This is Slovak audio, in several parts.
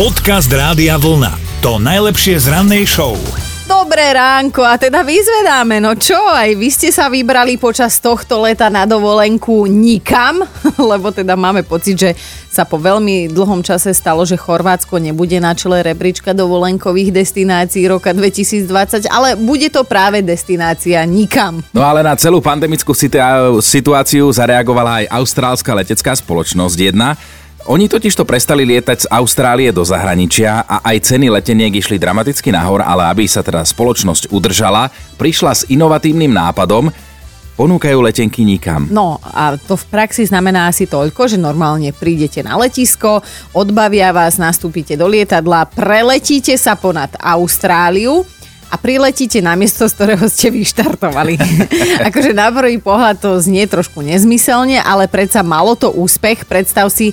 Podcast Rádia Vlna. To najlepšie z rannej show. Dobré ránko a teda vyzvedáme, no čo, aj vy ste sa vybrali počas tohto leta na dovolenku nikam, lebo teda máme pocit, že sa po veľmi dlhom čase stalo, že Chorvátsko nebude na čele rebríčka dovolenkových destinácií roka 2020, ale bude to práve destinácia nikam. No ale na celú pandemickú situáciu zareagovala aj austrálska letecká spoločnosť jedna, oni totiž to prestali lietať z Austrálie do zahraničia a aj ceny leteniek išli dramaticky nahor, ale aby sa teda spoločnosť udržala, prišla s inovatívnym nápadom, ponúkajú letenky nikam. No a to v praxi znamená asi toľko, že normálne prídete na letisko, odbavia vás, nastúpite do lietadla, preletíte sa ponad Austráliu, a priletíte na miesto, z ktorého ste vyštartovali. akože na prvý pohľad to znie trošku nezmyselne, ale predsa malo to úspech. Predstav si,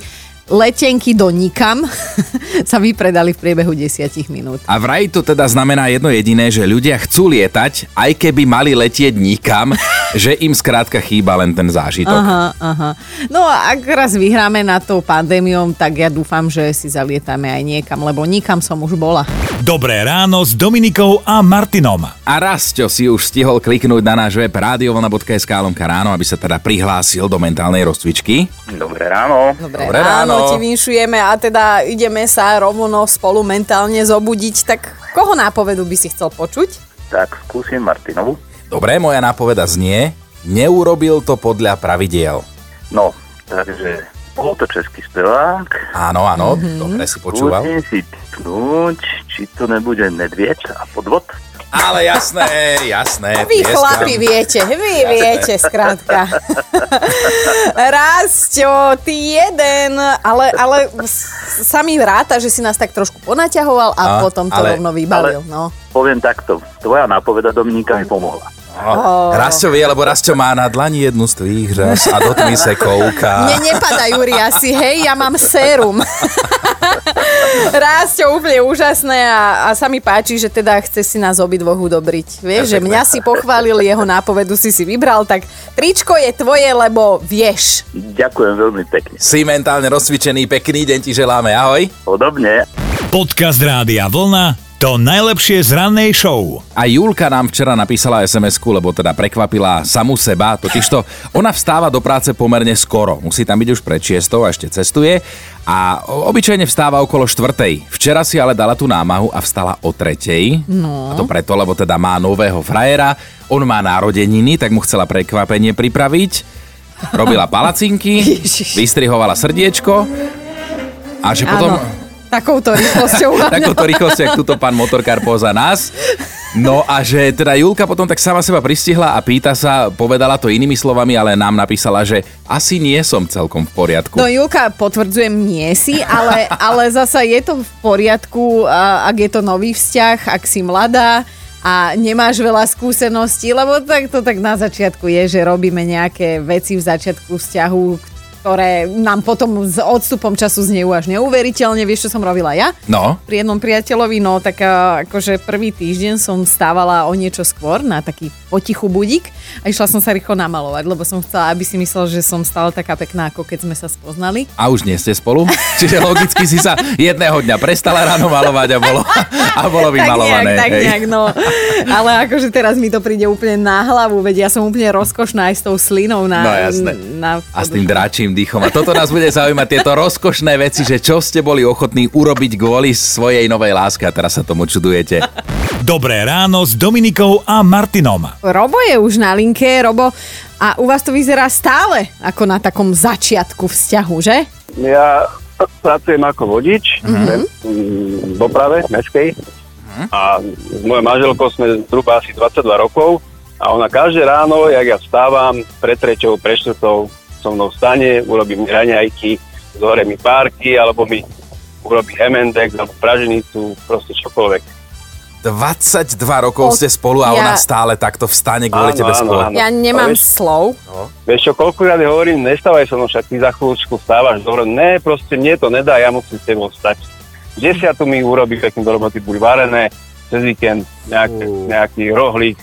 letenky do nikam sa vypredali v priebehu 10 minút. A vraj to teda znamená jedno jediné, že ľudia chcú lietať, aj keby mali letieť nikam, že im skrátka chýba len ten zážitok. Aha, aha. No a ak raz vyhráme na tou pandémiou, tak ja dúfam, že si zalietame aj niekam, lebo nikam som už bola. Dobré ráno s Dominikou a Martinom. A Rastio si už stihol kliknúť na náš web radiovlna.sk lomka ráno, aby sa teda prihlásil do mentálnej rozcvičky. Dobré ráno. Dobré, Dobré ráno. ráno. Ti vinšujeme a teda ideme sa rovno spolu mentálne zobudiť. Tak koho nápovedu by si chcel počuť? Tak skúsim Martinovu. Dobre, moja nápoveda znie, neurobil to podľa pravidiel. No, takže bol to český spevák. Áno, áno, mm-hmm. dobre si počúval. Skúsim si typnúť, či to nebude Nedvied a podvod. Ale jasné, jasné. Vy pieskam. chlapi viete, vy jasné. viete, skrátka. Rásťo, ty jeden, ale, ale sa mi vráta, že si nás tak trošku ponaťahoval a, a potom to ale, rovno vybalil. Ale no. Poviem takto, tvoja nápoveda Dominika mi pomohla. Oh. Rastio vie, lebo má na dlani jednu z tvých žas a do tmy se kouká. Mne nepadajú riasy, hej, ja mám sérum. Rastio úplne úžasné a, a sa mi páči, že teda chce si nás obidvoch udobriť. Vieš, že mňa si pochválil, jeho nápovedu si si vybral, tak tričko je tvoje, lebo vieš. Ďakujem veľmi pekne. Si mentálne rozcvičený, pekný deň ti želáme, ahoj. Podobne. Podcast Rádia Vlna to najlepšie z rannej show. A Julka nám včera napísala sms lebo teda prekvapila samu seba, totižto ona vstáva do práce pomerne skoro. Musí tam byť už pred šiestou a ešte cestuje a obyčajne vstáva okolo štvrtej. Včera si ale dala tú námahu a vstala o tretej. No. A to preto, lebo teda má nového frajera, on má národeniny, tak mu chcela prekvapenie pripraviť. Robila palacinky, vystrihovala srdiečko a že potom... Áno Takouto rýchlosťou. Takouto rýchlosťou, jak túto pán motorkár poza nás. No a že teda Julka potom tak sama seba pristihla a pýta sa, povedala to inými slovami, ale nám napísala, že asi nie som celkom v poriadku. No Julka, potvrdzujem, nie si, ale, ale zasa je to v poriadku, ak je to nový vzťah, ak si mladá a nemáš veľa skúseností, lebo tak to tak na začiatku je, že robíme nejaké veci v začiatku vzťahu, ktoré nám potom s odstupom času znejú až neuveriteľne. Vieš, čo som robila ja? No. Pri jednom priateľovi, no tak akože prvý týždeň som stávala o niečo skôr na taký potichu budík a išla som sa rýchlo namalovať, lebo som chcela, aby si myslel, že som stále taká pekná, ako keď sme sa spoznali. A už nie ste spolu? Čiže logicky si sa jedného dňa prestala ráno malovať a bolo, a bolo vymalované. tak nejak, tak nejak, no. Ale akože teraz mi to príde úplne na hlavu, veď ja som úplne rozkošná aj s tou slinou na, no, jasné. Na A s tým dračím dýchom. A toto nás bude zaujímať, tieto rozkošné veci, že čo ste boli ochotní urobiť kvôli svojej novej láske a teraz sa tomu čudujete. Dobré ráno s Dominikou a Martinom. Robo je už na linke, Robo, a u vás to vyzerá stále ako na takom začiatku vzťahu, že? Ja pracujem ako vodič mm-hmm. v doprave meskej mm-hmm. a s mojou manželkou sme zhruba asi 22 rokov a ona každé ráno, jak ja vstávam, pred treťou, pre štvrtou, so mnou stane, urobí mi raňajky, zhore mi párky, alebo mi urobí hemendek, alebo praženicu, proste čokoľvek. 22 rokov ste spolu a ja... ona stále takto vstane kvôli áno, tebe skôr. Ja nemám vieš, slov. No. Vieš čo, koľkokrát hovorím, nestávaj so mnou, však ty za chvíľučku vstávaš. Dobre, ne, proste mne to nedá, ja musím s tebou vstať. Desiatu mi urobí pekne do roboty, buď varené, cez víkend nejaký, uh. nejaký rohlík,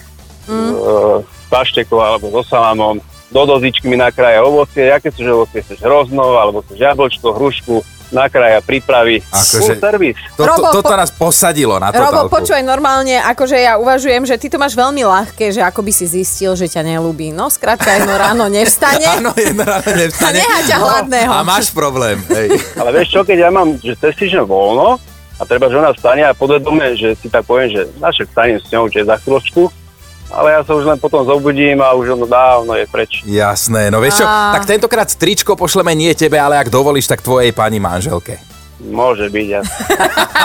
mm. uh, paštekov alebo so salamom do dozičky mi nakrája ovocie, aké sú ovocie, chceš hrozno, alebo chceš jablčko, hrušku, nakrája, prípravy. Akože- servis. To, to, Robo, po- nás posadilo na Robo, totálku. počúvaj normálne, akože ja uvažujem, že ty to máš veľmi ľahké, že ako by si zistil, že ťa nelúbi. No, skrátka, jedno ráno nevstane. Áno, jedna ráno nevstane. A nechá ťa hladného. A máš problém. Hej. Ale vieš čo, keď ja mám, že cez týždeň voľno a treba, že ona vstane a podvedome, že si tak poviem, že našek vstanem s ňou, že za chvíľočku, ale ja sa už len potom zobudím a už ono dávno je preč. Jasné, no vieš čo, A- tak tentokrát tričko pošleme nie tebe, ale ak dovolíš, tak tvojej pani manželke. Môže byť, ja.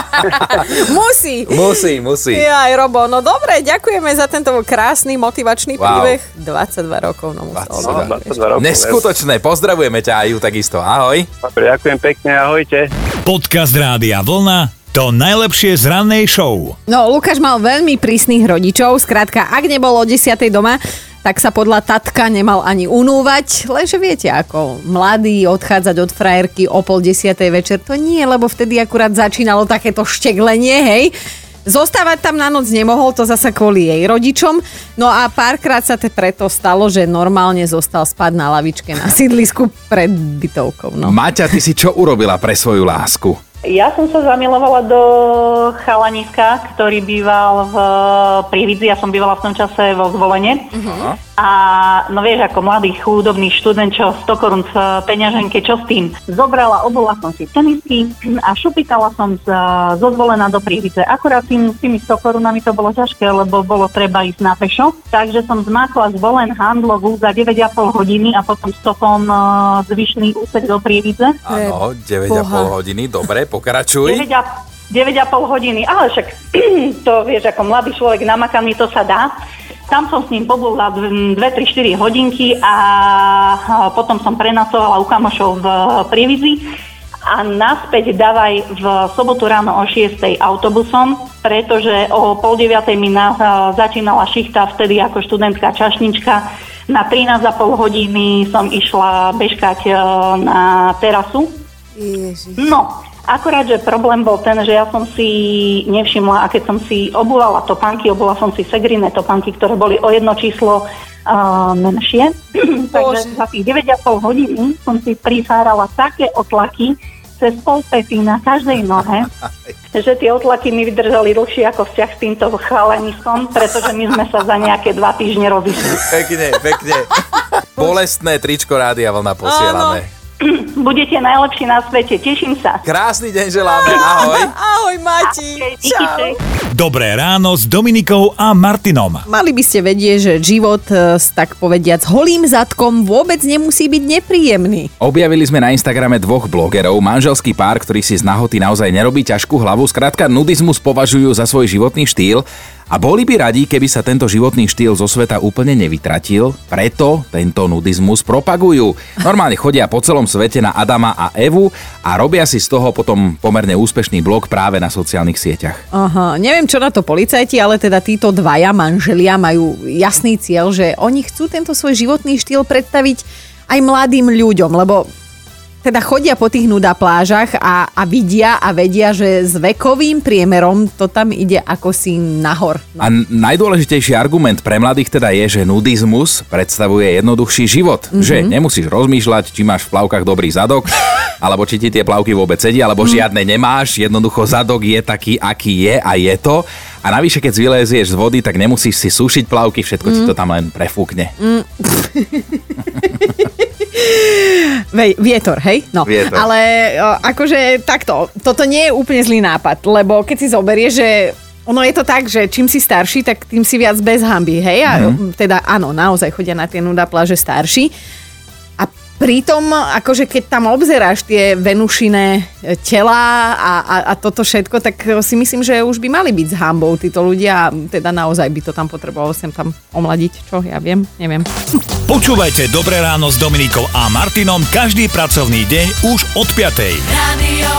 Musí. Musí, musí. Jaj, Robo, no dobre, ďakujeme za tento krásny motivačný Wow. príbeh. 22 rokov, no musel 22. No, byť, vieš. 22 rokov. Neskutočné, pozdravujeme ťa aj ju takisto. Ahoj. Dobre, ďakujem pekne, ahojte. Podcast Rádia Vlna to najlepšie z rannej show. No, Lukáš mal veľmi prísnych rodičov, skrátka, ak nebol o 10. doma, tak sa podľa tatka nemal ani unúvať, lenže viete, ako mladý odchádzať od frajerky o pol desiatej večer, to nie, lebo vtedy akurát začínalo takéto šteglenie, hej. Zostávať tam na noc nemohol, to zasa kvôli jej rodičom. No a párkrát sa te preto stalo, že normálne zostal spať na lavičke na sídlisku pred bytovkou. No. Maťa, ty si čo urobila pre svoju lásku? Ja som sa zamilovala do chalaniska, ktorý býval v Prievidzi, ja som bývala v tom čase vo zvolenie. A no vieš, ako mladý chudobný študent, čo 100 korún v peňaženke, čo s tým? Zobrala, obola som si tenisky a šupitala som z, zo zvolená do Prievidze. Akurát tým, tými 100 korunami to bolo ťažké, lebo bolo treba ísť na pešo. Takže som zmákla zvolen handlovú za 9,5 hodiny a potom stopom eh, zvyšný úsek do Prievidze. Áno, 9,5 Boha. hodiny, dobre, pokračuj. 9 a, 9,5 hodiny, ale však to vieš, ako mladý človek namakaný, to sa dá. Tam som s ním pobudla 2, 3, 4 hodinky a potom som prenacovala u kamošov v Prievidzi a naspäť dávaj v sobotu ráno o 6 autobusom, pretože o pol 9 mi na, začínala šichta vtedy ako študentská čašnička. Na 13,5 hodiny som išla bežkať e, na terasu. No, akorát, že problém bol ten, že ja som si nevšimla, a keď som si obúvala topánky, obula som si segriné topánky, ktoré boli o jedno číslo uh, menšie. Takže za tých 9,5 hodiny som si prisárala také otlaky cez pol pety na každej nohe, že tie otlaky mi vydržali dlhšie ako vzťah s týmto chalanistom, pretože my sme sa za nejaké dva týždne rozišli. Pekne, pekne. Bolestné tričko Rádia Vlna posielame. Budete najlepší na svete, teším sa. Krásny deň želáme, ahoj. Ahoj, Mati. Čau. Dobré ráno s Dominikou a Martinom. Mali by ste vedieť, že život e, s tak povediac holým zadkom vôbec nemusí byť nepríjemný. Objavili sme na Instagrame dvoch blogerov, manželský pár, ktorý si z nahoty naozaj nerobí ťažkú hlavu, skrátka nudizmus považujú za svoj životný štýl a boli by radi, keby sa tento životný štýl zo sveta úplne nevytratil, preto tento nudizmus propagujú. Normálne chodia po celom svete na Adama a Evu a robia si z toho potom pomerne úspešný blog práve na sociálnych sieťach. Aha, neviem čo na to policajti, ale teda títo dvaja manželia majú jasný cieľ, že oni chcú tento svoj životný štýl predstaviť aj mladým ľuďom, lebo teda chodia po tých nuda plážach a, a vidia a vedia, že s vekovým priemerom to tam ide ako si nahor. A n- najdôležitejší argument pre mladých teda je, že nudizmus predstavuje jednoduchší život. Mm-hmm. Že nemusíš rozmýšľať, či máš v plavkách dobrý zadok, alebo či ti tie plavky vôbec sedia, alebo mm. žiadne nemáš. Jednoducho zadok je taký, aký je a je to. A navyše, keď vylezieš z vody, tak nemusíš si sušiť plavky, všetko mm. ti to tam len prefúkne. Mm. Ve, vietor, hej? No. Vietor. Ale akože takto, toto nie je úplne zlý nápad, lebo keď si zoberieš, že ono je to tak, že čím si starší, tak tým si viac bez hamby, hej? A Mhm. teda áno, naozaj chodia na tie nuda pláže starší. Pritom, akože keď tam obzeráš tie venušiné e, telá a, a, a toto všetko, tak e, si myslím, že už by mali byť s hambou títo ľudia a teda naozaj by to tam potrebovalo sem tam omladiť, čo ja viem, neviem. Počúvajte Dobré ráno s Dominikou a Martinom každý pracovný deň už od 5. Radio